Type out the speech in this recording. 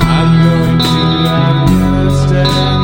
I'm going to understand.